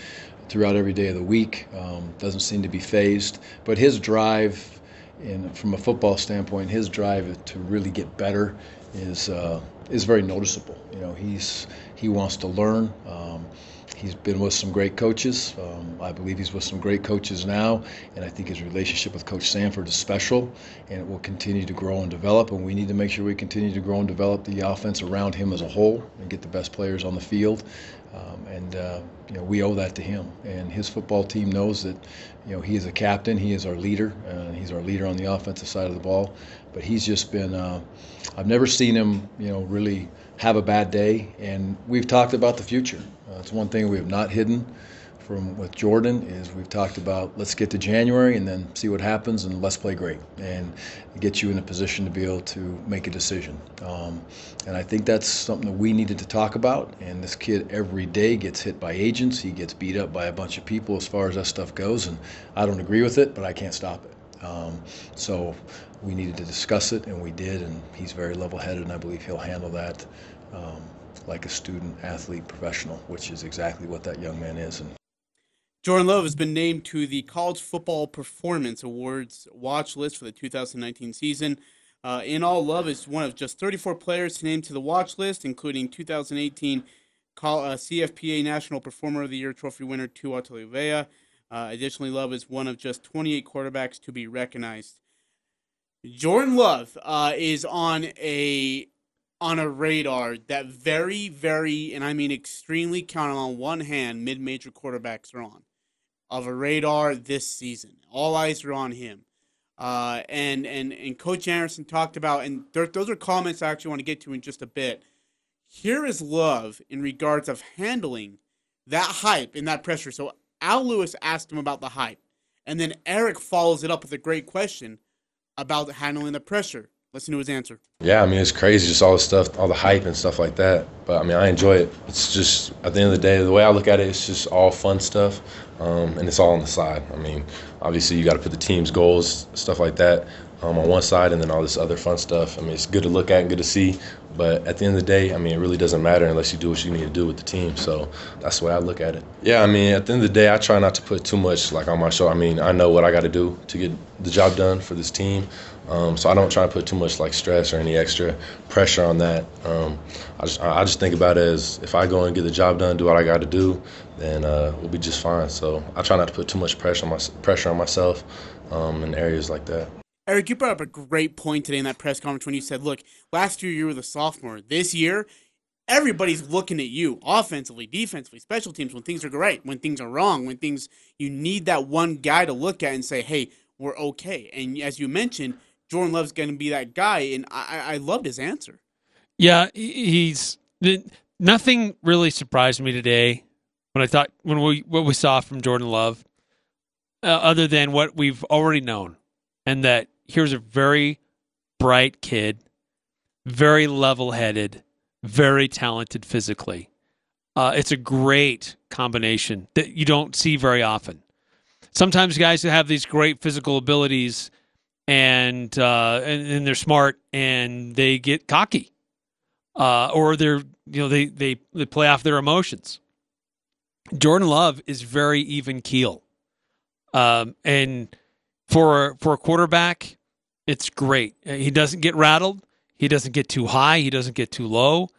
S4: throughout every day of the week. Um, doesn't seem to be phased. But his drive, in from a football standpoint, his drive to really get better is uh, is very noticeable. You know, he's he wants to learn. Um, He's been with some great coaches. Um, I believe he's with some great coaches now, and I think his relationship with Coach Sanford is special, and it will continue to grow and develop. And we need to make sure we continue to grow and develop the offense around him as a whole, and get the best players on the field. Um, and uh, you know, we owe that to him. And his football team knows that, you know, he is a captain. He is our leader. Uh, he's our leader on the offensive side of the ball. But he's just been. Uh, I've never seen him, you know, really have a bad day. And we've talked about the future. Uh, it's one thing we have not hidden from with Jordan is we've talked about let's get to January and then see what happens and let's play great and get you in a position to be able to make a decision. Um, and I think that's something that we needed to talk about. And this kid every day gets hit by agents. He gets beat up by a bunch of people as far as that stuff goes. And I don't agree with it, but I can't stop it. Um, so we needed to discuss it, and we did. And he's very level-headed, and I believe he'll handle that um, like a student, athlete, professional, which is exactly what that young man is. And
S2: Jordan Love has been named to the College Football Performance Awards watch list for the 2019 season. Uh, in all, Love is one of just 34 players named to the watch list, including 2018 Col- uh, CFPA National Performer of the Year trophy winner Tua Tagovailoa. Uh, additionally, Love is one of just 28 quarterbacks to be recognized. Jordan Love uh, is on a on a radar that very, very, and I mean extremely counted on one hand, mid major quarterbacks are on of a radar this season. All eyes are on him. Uh, and, and, and Coach Anderson talked about, and there, those are comments I actually want to get to in just a bit. Here is love in regards of handling that hype and that pressure. So Al Lewis asked him about the hype, and then Eric follows it up with a great question about handling the pressure. Listen to his answer.
S5: Yeah, I mean it's crazy, just all the stuff, all the hype and stuff like that. But I mean, I enjoy it. It's just at the end of the day, the way I look at it, it's just all fun stuff, um, and it's all on the side. I mean, obviously you got to put the team's goals, stuff like that, um, on one side, and then all this other fun stuff. I mean, it's good to look at and good to see, But at the end of the day, I mean, it really doesn't matter unless you do what you need to do with the team. So that's the way I look at it. Yeah, I mean, at the end of the day, I try not to put too much like on my show. I mean, I know what I got to do to get the job done for this team. Um, so I don't try to put too much like stress or any extra pressure on that. Um, I just I just think about it as if I go and get the job done, do what I got to do, then uh, we'll be just fine. So I try not to put too much pressure on my pressure on myself um, in areas like that.
S2: Eric, you brought up a great point today in that press conference when you said, "Look, last year you were the sophomore. This year, everybody's looking at you, offensively, defensively, special teams. When things are great, when things are wrong, when things you need that one guy to look at and say, "Hey, we're okay." And as you mentioned, Jordan Love's going to be that guy, and I, I loved his answer.
S3: Yeah, he's nothing really surprised me today when I thought when we what we saw from Jordan Love, uh, other than what we've already known, and that here's a very bright kid, very level-headed, very talented physically. Uh, it's a great combination that you don't see very often. Sometimes guys who have these great physical abilities and uh, and, and they're smart and they get cocky, uh, or they're you know they they they play off their emotions. Jordan Love is very even keel, um, and for for a quarterback, it's great. He doesn't get rattled. He doesn't get too high. He doesn't get too low.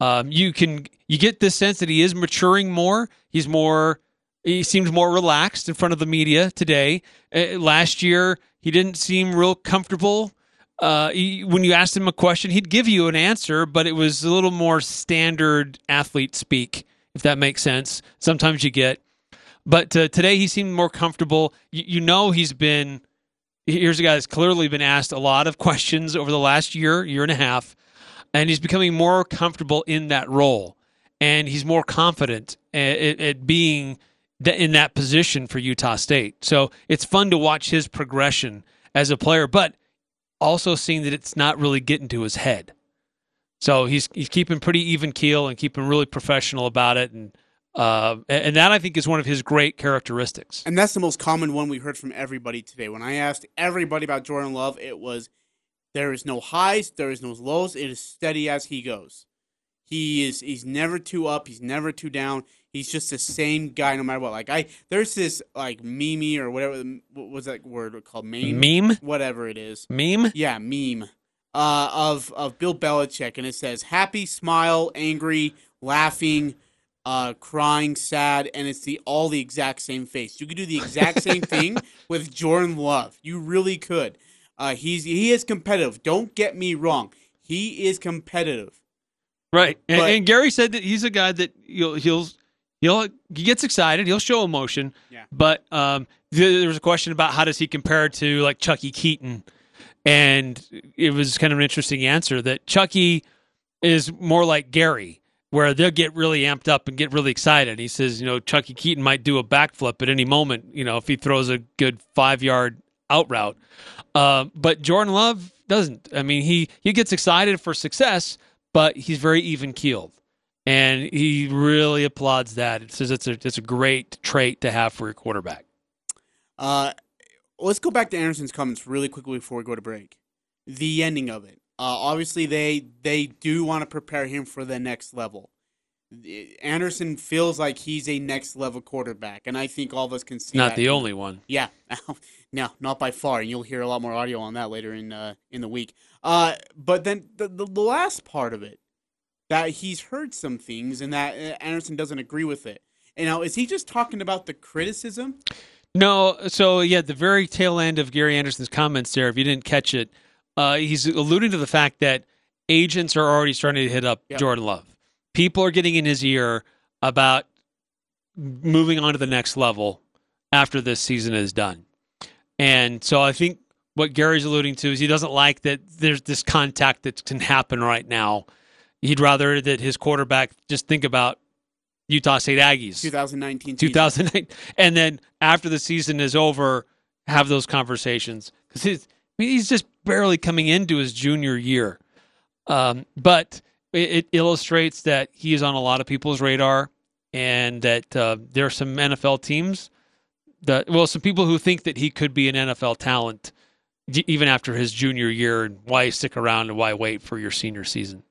S3: Um, you can you get this sense that he is maturing more. He's more. He seems more relaxed in front of the media today. Uh, last year, he didn't seem real comfortable. Uh, he, when you asked him a question, he'd give you an answer, but it was a little more standard athlete speak, if that makes sense. Sometimes you get, but uh, today he seemed more comfortable. You, you know, he's been here's a guy that's clearly been asked a lot of questions over the last year, year and a half, and he's becoming more comfortable in that role, and he's more confident at, at, at being in that position for Utah State. So it's fun to watch his progression as a player, but also seeing that it's not really getting to his head. So he's he's keeping pretty even keel and keeping really professional about it, and uh, and that I think is one of his great characteristics.
S2: And that's the most common one we heard from everybody today. When I asked everybody about Jordan Love, it was there is no highs, there is no lows. It is steady as he goes. He is he's never too up, he's never too down. He's just the same guy no matter what. Like I, there's this like meme or whatever. What was that word called? Meme.
S3: Meme.
S2: Whatever it is.
S3: Meme.
S2: Yeah, meme. Uh, of of Bill Belichick, and it says happy, smile, angry, laughing, uh, crying, sad, and it's the all the exact same face. You could do the exact same thing with Jordan Love. You really could. Uh, he's he is competitive. Don't get me wrong. He is competitive.
S3: Right, and, but, and Gary said that he's a guy that you'll, he'll he'll he gets excited. He'll show emotion.
S2: Yeah.
S3: But um, there was a question about how does he compare to like Chuckie Keeton, and it was kind of an interesting answer that Chuckie is more like Gary, where they'll get really amped up and get really excited. He says, you know, Chuckie Keeton might do a backflip at any moment, you know, if he throws a good five yard out route. Uh, but Jordan Love doesn't. I mean, he he gets excited for success, but he's very even keeled and he really applauds that. It says it's a it's a great trait to have for your quarterback.
S2: Uh, let's go back to Anderson's comments really quickly before we go to break. The ending of it. Uh, obviously, they they do want to prepare him for the next level. Anderson feels like he's a next level quarterback, and I think all of us can see.
S3: Not
S2: that.
S3: the only one.
S2: Yeah, no, not by far, and you'll hear a lot more audio on that later in uh, in the week. Uh, but then the, the the last part of it that he's heard some things and that uh, Anderson doesn't agree with it. And now, is he just talking about the criticism?
S3: No. So, yeah, the very tail end of Gary Anderson's comments there, if you didn't catch it, uh, he's alluding to the fact that agents are already starting to hit up yep. Jordan Love. People are getting in his ear about moving on to the next level after this season is done. And so I think what Gary's alluding to is he doesn't like that there's this contact that can happen right now He'd rather that his quarterback just think about Utah State Aggies
S2: 2019
S3: 2009 and then after the season is over have those conversations cuz he's he's just barely coming into his junior year. Um, but it, it, illustrates that he is on a lot of people's radar and that uh, there are some NFL teams that well some people who think that he could be an NFL talent even after his junior year and why stick around and why wait for your senior season.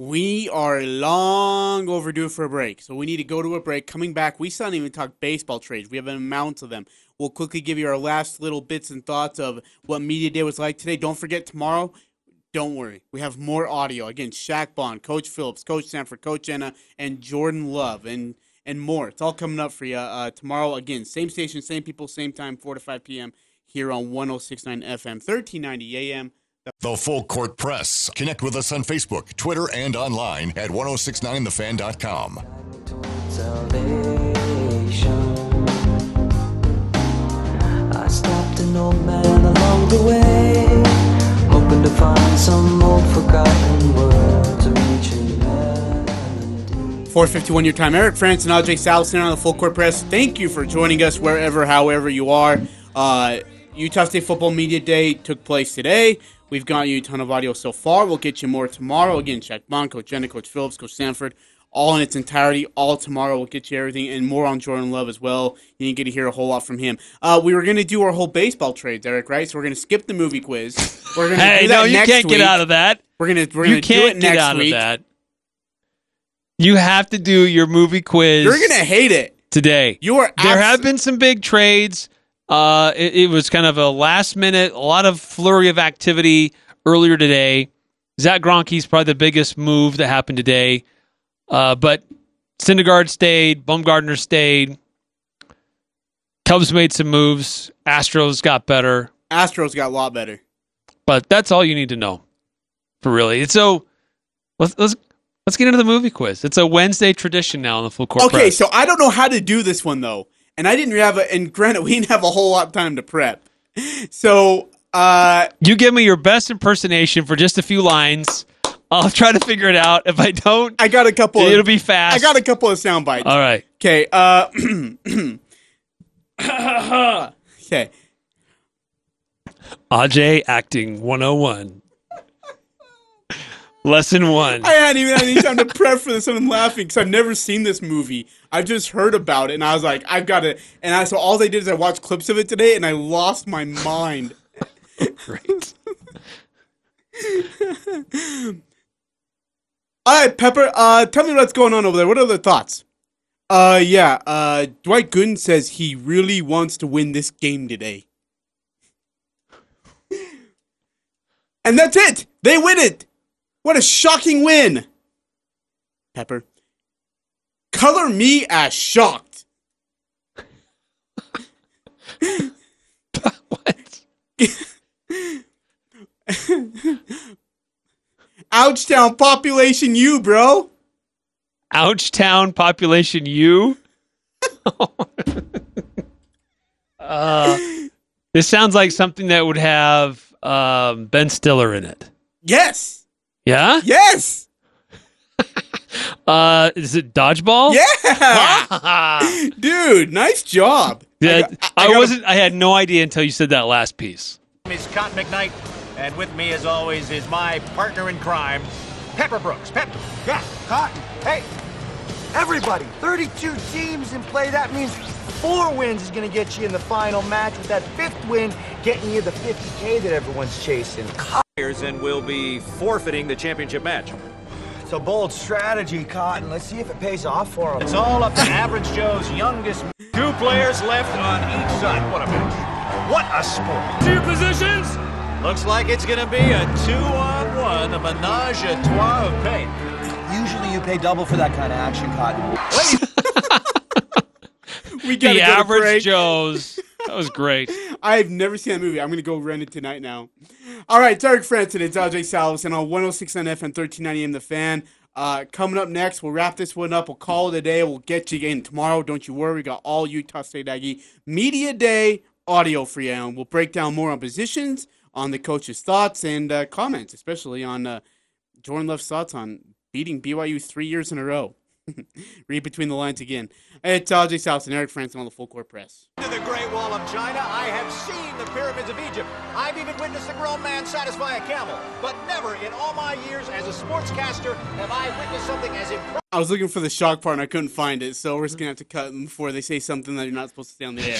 S2: We are long overdue for a break, so we need to go to a break. Coming back, we still haven't even talked baseball trades. We have an amount of them. We'll quickly give you our last little bits and thoughts of what media day was like today. Don't forget tomorrow. Don't worry, we have more audio. Again, Shaq Bond, Coach Phillips, Coach Sanford, Coach Ena, and Jordan Love, and and more. It's all coming up for you uh, tomorrow. Again, same station, same people, same time, 4 to 5 p.m. here on 106.9 FM, 1390 AM.
S1: The Full Court Press. Connect with us on Facebook, Twitter, and online at 1069thefan.com.
S6: salvation. I stopped an old man along the way, hoping to find some old forgotten words of ancient melody.
S2: 451 your time. Eric Frandsen and Ajay Salvesen on the Full Court Press. Thank you for joining us wherever, however you are. Uh, Utah State Football Media Day took place today. We've got you a ton of audio so far. We'll get you more tomorrow. Again, Shaq Bond, Coach Ena, Coach Phillips, Coach Sanford, all in its entirety, all tomorrow. We'll get you everything and more on Jordan Love as well. You didn't get to hear a whole lot from him. Uh, we were going to do our whole baseball trades, Eric, right? So we're going to skip the movie quiz. We're going to
S3: Hey,
S2: do that
S3: no, you
S2: next
S3: can't
S2: week.
S3: get out of that.
S2: We're going to we're
S3: You
S2: going to do
S3: can't
S2: it
S3: get
S2: next
S3: out
S2: week.
S3: of that. You have to do your movie quiz
S2: You're going to hate it.
S3: today.
S2: You are
S3: there have been some big trades. Uh, it, it was kind of a last minute, a lot of flurry of activity earlier today. Zack Greinke's probably the biggest move that happened today. Uh, but Syndergaard stayed, Bumgarner stayed. Cubs made some moves. Astros got better,
S2: Astros got a lot better.
S3: but that's all you need to know, for really. It's so let's let's let's get into the movie quiz. It's a Wednesday tradition now on the full court.
S2: Okay,
S3: press.
S2: so I don't know how to do this one though, and I didn't have a. And granted, we didn't have a whole lot of time to prep. So, uh,
S3: You give me your best impersonation for just a few lines. I'll try to figure it out. If I don't,
S2: I got a couple.
S3: it'll
S2: of,
S3: be fast.
S2: I got a couple of sound bites.
S3: All right.
S2: Okay. Uh, okay.
S3: Aj acting 101. Lesson one.
S2: I hadn't even had any time to prep for this, I'm laughing because I've never seen this movie. I've just heard about it, and I was like, I've got it. And I so all they did is I watched clips of it today, and I lost my mind.
S3: Great.
S2: All right, Pepper. Uh, tell me what's going on over there. What are the thoughts? Uh, yeah. Uh, Dwight Gooden says he really wants to win this game today, and that's it. They win it. What a shocking win, Pepper. Color me as shocked.
S3: what?
S2: Ouchtown population, you bro.
S3: Ouchtown population you? uh, this sounds like something that would have um, Ben Stiller in it.
S2: Yes,
S3: Yeah.
S2: yes,
S3: Uh, is it dodgeball?
S2: yeah, dude. Nice job.
S3: Yeah,
S2: got-
S3: I,
S2: got
S3: wasn't. I had no idea until you said that last piece.
S7: name is Cotton McKnight, and with me, as always, is my partner in crime, Pepper Brooks. Pep,
S8: Yeah, Cotton. Hey, everybody, 32 teams in play. That means four wins is going to get you in the final match, with that fifth win getting you the 50K that everyone's chasing.
S7: And will be forfeiting the championship match.
S8: It's a bold strategy, Cotton. Let's see if it pays off for him.
S7: It's all up to Average Joe's youngest. Two players left on each side. What a match! What a sport! Two positions. Looks like it's going to be a two-on-one, a menage a trois of pain.
S8: Usually you pay double for that kind of action, Cotton.
S2: We gotta
S3: The average. Joe's. That was great.
S2: I've never seen that movie. I'm gonna go rent it tonight now. All right, Derek Frandsen, it's Ajay Salvesen, and on 106.9 FM, 1390 AM, The Fan. Uh, coming up next, we'll wrap this one up. We'll call it a day. We'll get you in tomorrow. Don't you worry. We got all Utah State Aggie Media Day audio for you, and we'll break down more on positions, on the coach's thoughts, and uh, comments, especially on uh, Jordan Love's thoughts on beating BYU three years in a row. Read between the lines again. It's Ajay Salvesen and Eric Frandsen on the Full Court Press.
S7: To the Great Wall of China, I have seen the pyramids of Egypt. I've even witnessed a grown man satisfy a camel. But never in all my years as a sportscaster have I witnessed something as impressive.
S2: I was looking for the shock part and I couldn't find it, so we're just gonna have to cut them before they say something that you're not supposed to say on the air.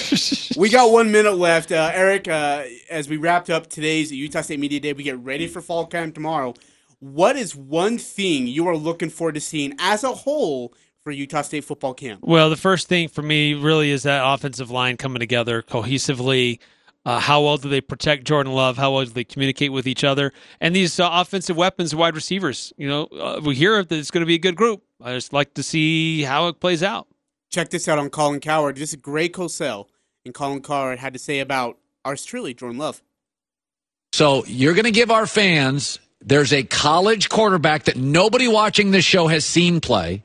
S2: we got one minute left, uh, Eric. Uh, as we wrapped up today's Utah State Media Day, we get ready for fall camp tomorrow. What is one thing you are looking forward to seeing as a whole for Utah State football camp?
S3: Well, the first thing for me really is that offensive line coming together cohesively. Uh, how well do they protect Jordan Love? How well do they communicate with each other? And these uh, offensive weapons, wide receivers. You know, uh, we hear that it's going to be a good group. I just like to see how it plays out.
S2: Check this out on Colin Cowherd. This is Greg Cosell and Colin Cowherd had to say about ours truly, Jordan Love.
S9: So you're going to give our fans. There's a college quarterback that nobody watching this show has seen play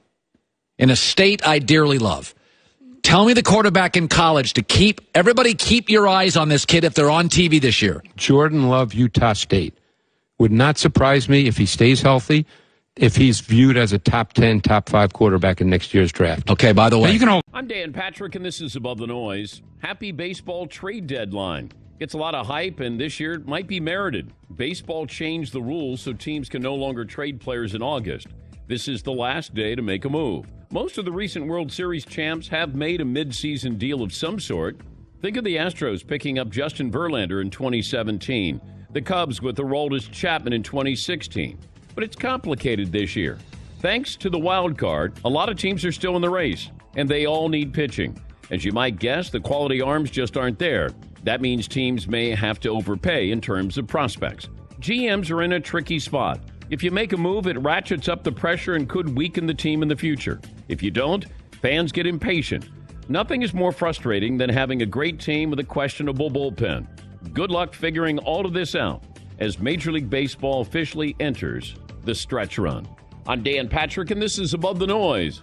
S9: in a state I dearly love. Tell me the quarterback in college to keep everybody keep your eyes on this kid if they're on TV this year.
S10: Jordan Love, Utah State. Would not surprise me if he stays healthy, if he's viewed as a top 10, top 5 quarterback in next year's draft.
S9: Okay, by the way.
S10: you can all-
S11: I'm Dan Patrick, and this is Above the Noise. Happy baseball trade deadline. Gets a lot of hype, and this year it might be merited. Baseball changed the rules so teams can no longer trade players in August. This is the last day to make a move. Most of the recent World Series champs have made a midseason deal of some sort. Think of the Astros picking up Justin Verlander in 2017, the Cubs with the Aroldis Chapman in 2016. But it's complicated this year. Thanks to the wild card, a lot of teams are still in the race, and they all need pitching. As you might guess, the quality arms just aren't there. That means teams may have to overpay in terms of prospects. GMs are in a tricky spot. If you make a move, it ratchets up the pressure and could weaken the team in the future. If you don't, fans get impatient. Nothing is more frustrating than having a great team with a questionable bullpen. Good luck figuring all of this out as Major League Baseball officially enters the stretch run. I'm Dan Patrick, and this is Above the Noise